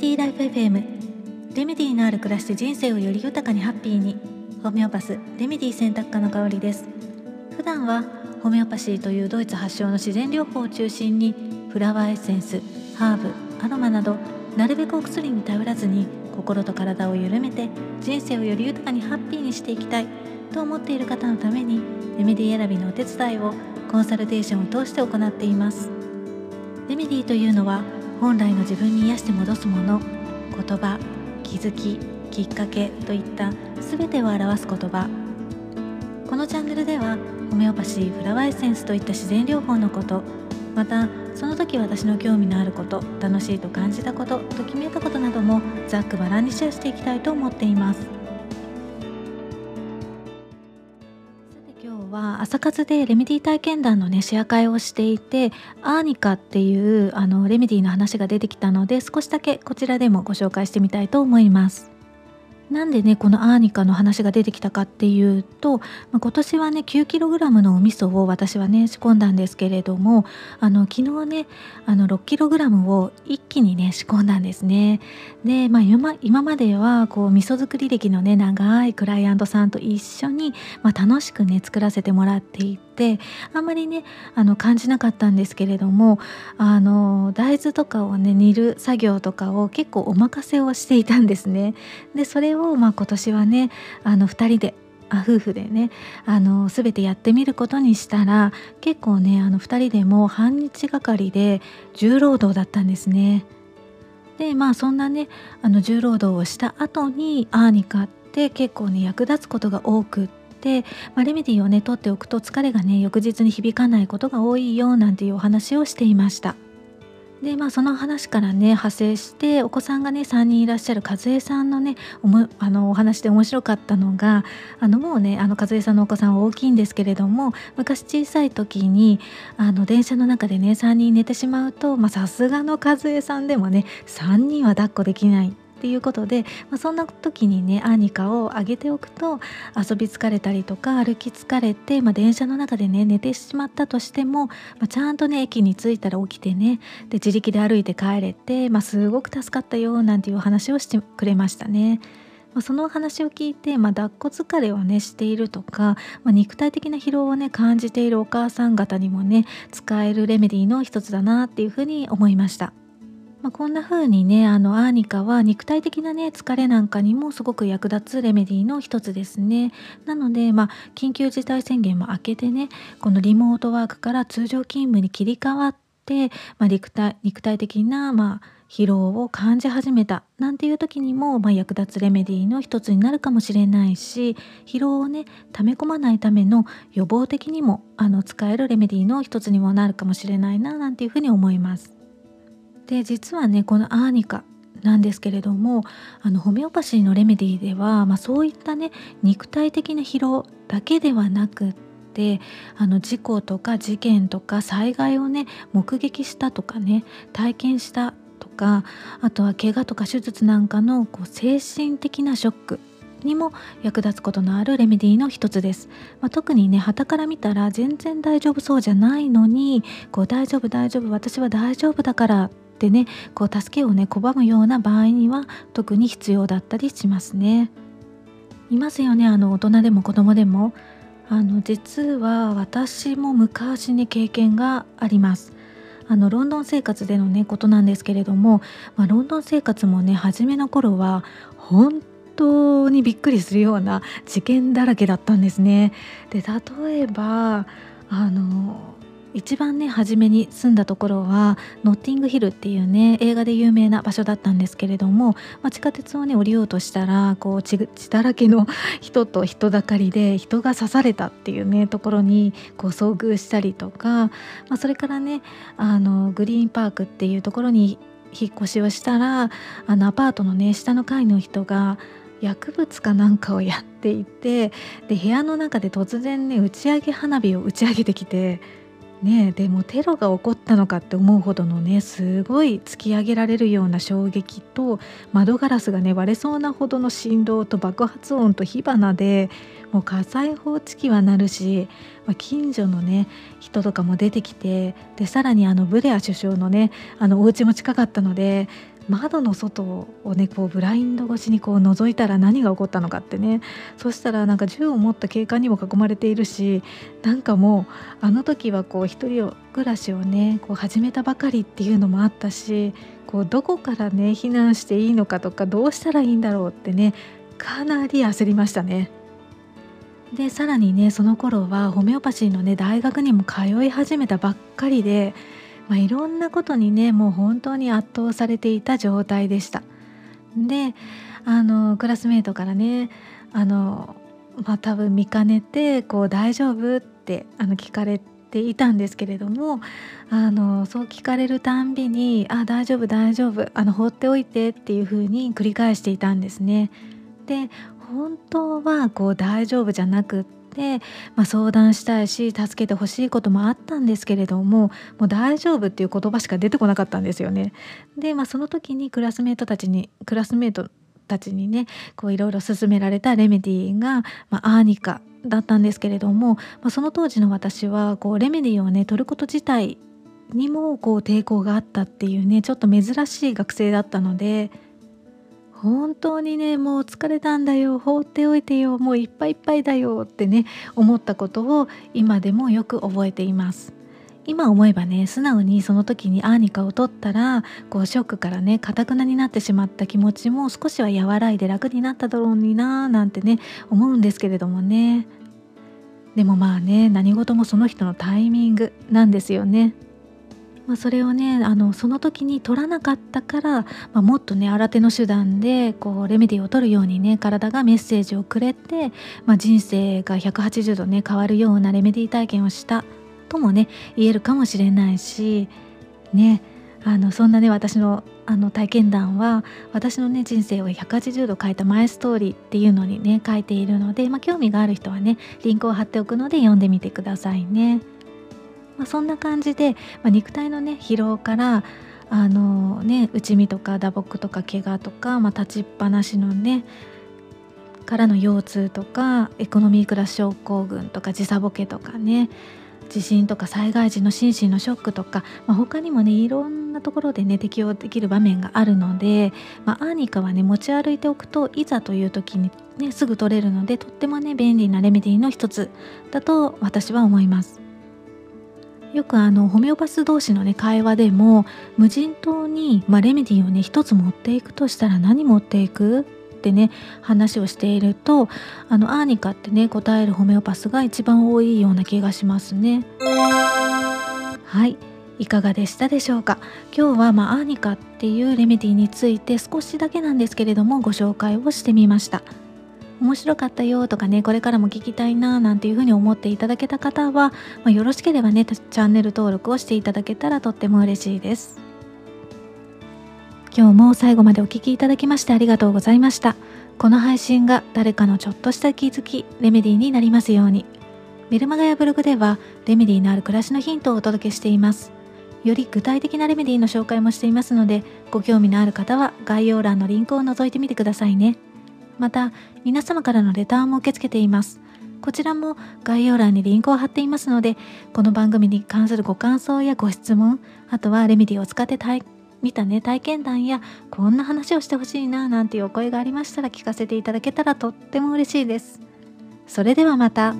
ディーライフ FM レメディーのある暮らしで人生をより豊かにハッピーに。ホメオパスレメディ選択科の香りです。普段はホメオパシーというドイツ発祥の自然療法を中心にフラワーエッセンスハーブアロマなどなるべくお薬に頼らずに心と体を緩めて人生をより豊かにハッピーにしていきたいと思っている方のためにレメディ選びのお手伝いをコンサルテーションを通して行っています。レメディというのは本来の自分に癒して戻すもの言葉気づききっかけといった全てを表す言葉。このチャンネルではホメオパシーフラワーエッセンスといった自然療法のことまたその時私の興味のあること楽しいと感じたことときめいたことなどもざっくばらんにシェアしていきたいと思っています。は朝活でレメディ体験談のねシェア会をしていてアーニカっていうあのレメディの話が出てきたので少しだけこちらでもご紹介してみたいと思います。なんでねこのアーニカの話が出てきたかっていうと、まあ、今年はね 9kg のお味噌を私はね仕込んだんですけれどもあの昨日ねあの 6kg を一気にね仕込んだんですね。で、まあ、今まではこう味噌作り歴のね長いクライアントさんと一緒に、まあ、楽しくね作らせてもらっていてあんまりねあの感じなかったんですけれどもあの大豆とかをね煮る作業とかを結構お任せをしていたんですね。でそれを、まあ、今年はねあの2人であ夫婦でねあの全てやってみることにしたら結構ねあの2人でも半日がかりで重労働だったんですね。でまあそんなねあの重労働をした後にアーニカって結構ね役立つことが多くって、まあ、レメディーをね取っておくと疲れがね翌日に響かないことが多いよなんていうお話をしていました。でまあその話からね派生してお子さんがね3人いらっしゃる和江さんのねおもあのお話で面白かったのがあのもうねあの和江さんのお子さんは大きいんですけれども昔小さい時にあの電車の中でね3人寝てしまうとさすがの和江さんでもね3人は抱っこできないっていうことで、まあ、そんな時にねアーニカをあげておくと遊び疲れたりとか歩き疲れて、まあ、電車の中でね寝てしまったとしても、まあ、ちゃんとね駅に着いたら起きてねで自力で歩いて帰れて、ま、すごく助かったよなんていう話をしてくれましたね。その話を聞いて、まあ、抱っこ疲れをねしているとか、まあ、肉体的な疲労をね感じているお母さん方にもね使えるレメディーの一つだなっていうふうに思いました。まあ、こんな風にねあのアーニカは肉体的なね疲れなんかにもすごく役立つレメディの一つですねなので、まあ、緊急事態宣言も明けてねこのリモートワークから通常勤務に切り替わって、まあ、肉体肉体的な、まあ、疲労を感じ始めたなんていう時にも、まあ、役立つレメディーの一つになるかもしれないし疲労をね溜め込まないための予防的にもあの使えるレメディーの一つにもなるかもしれないななんていうふうに思います。で実はねこのアーニカなんですけれどもあのホメオパシーのレメディーでは、まあ、そういったね肉体的な疲労だけではなくってあの事故とか事件とか災害をね目撃したとかね体験したとかあとは怪我とか手術なんかのこう精神的なショックにも役立つことのあるレメディーの一つです、まあ、特にね旗から見たら全然大丈夫そうじゃないのにこう大丈夫大丈夫私は大丈夫だからてねこう助けをね拒むような場合には特に必要だったりしますね。いますよねあの大人でも子供でも。あの実は私も昔に経験があります。あのロンドン生活でのねことなんですけれども、まあ、ロンドン生活もね初めの頃は本当にびっくりするような事件だらけだったんですね。で例えばあの一番ね初めに住んだところはノッティングヒルっていうね映画で有名な場所だったんですけれども、まあ、地下鉄をね降りようとしたらこう血だらけの人と人だかりで人が刺されたっていうねところにこう遭遇したりとか、まあ、それからねあのグリーンパークっていうところに引っ越しをしたらあのアパートのね下の階の人が薬物かなんかをやっていてで部屋の中で突然ね打ち上げ花火を打ち上げてきてねでもテロが起こったのかって思うほどのねすごい突き上げられるような衝撃と窓ガラスがね割れそうなほどの振動と爆発音と火花でもう火災報知器は鳴るし、まあ、近所のね人とかも出てきてでさらにあのブレア首相のねあのお家も近かったので窓の外をねこうブラインド越しにこう覗いたら何が起こったのかってねそしたらなんか銃を持った警官にも囲まれているしなんかもうあの時はこう一人暮らしをねこう始めたばかりっていうのもあったしこうどこからね避難していいのかとかどうしたらいいんだろうってねかなり焦りましたね。でさらにねその頃はホメオパシーのね大学にも通い始めたばっかりでまあ、いろんなことにねもう本当に圧倒されていた状態でした。であのクラスメートからねあの、まあ、多分見かねてこう「大丈夫?」ってあの聞かれていたんですけれどもあのそう聞かれるたんびに「あ大丈夫大丈夫あの放っておいて」っていうふうに繰り返していたんですね。で本当はこう大丈夫じゃなくって、まあ、相談したいし助けてほしいこともあったんですけれどももう大丈夫っていう言葉しか出てこなかったんですよね。で、まあ、その時にクラスメートたちにクラスメートたちにねこういろいろ勧められたレメディーが、まあ、アーニカだったんですけれども、まあ、その当時の私はこうレメディーをね取ること自体にもこう抵抗があったっていうねちょっと珍しい学生だったので本当にねもう疲れたんだよ。放っておいてよ。もういっぱいいっぱいだよってね思ったことを今でもよく覚えています。今思えばね素直にその時にアーニカを取ったらこうショックからねかたくなになってしまった気持ちも少しは和らいで楽になっただろうになーなんてね思うんですけれどもね。でもまあね何事もその人のタイミングなんですよね。まあ、それをねあのその時に取らなかったから、まあ、もっとね新手の手段でこうレメディを取るようにね体がメッセージをくれて、まあ、人生が180度ね変わるようなレメディ体験をしたともね言えるかもしれないしねあのそんなね私のあの体験談は私のね人生を180度変えたマイストーリーっていうのにね書いているので、まあ、興味がある人はねリンクを貼っておくので読んでみてくださいね。まあ、そんな感じで、まあ、肉体のね疲労からあのね内身とか打撲とか怪我とか、まあ、立ちっぱなしのねからの腰痛とかエコノミークラス症候群とか時差ボケとかね地震とか災害時の心身のショックとか、まあ、他にもねいろんなところでね適用できる場面があるので、まあ、アーニカはね持ち歩いておくといざという時にねすぐ取れるのでとってもね便利なレメディーの一つだと私は思います。よくあのホメオパス同士のね会話でも無人島に、まあ、レメディーをね一つ持っていくとしたら何持っていく？ってね話をしているとあのアーニカってね答えるホメオパスが一番多いような気がしますね。はいいかがでしたでしょうか？今日は、まあ、アーニカっていうレメディーについて少しだけなんですけれどもご紹介をしてみました。面白かったよとかねこれからも聞きたいななんていうふうに思っていただけた方は、まあ、よろしければねチャンネル登録をしていただけたらとっても嬉しいです。今日も最後までお聴きいただきましてありがとうございました。この配信が誰かのちょっとした気づきレメディーになりますように。メルマガやブログではレメディーのある暮らしのヒントをお届けしています。より具体的なレメディーの紹介もしていますのでご興味のある方は概要欄のリンクを覗いてみてくださいね。また皆様からのレターも受け付けていますこちらも概要欄にリンクを貼っていますのでこの番組に関するご感想やご質問あとはレメディを使って見たね体験談やこんな話をしてほしいななんていうお声がありましたら聞かせていただけたらとっても嬉しいですそれではまた。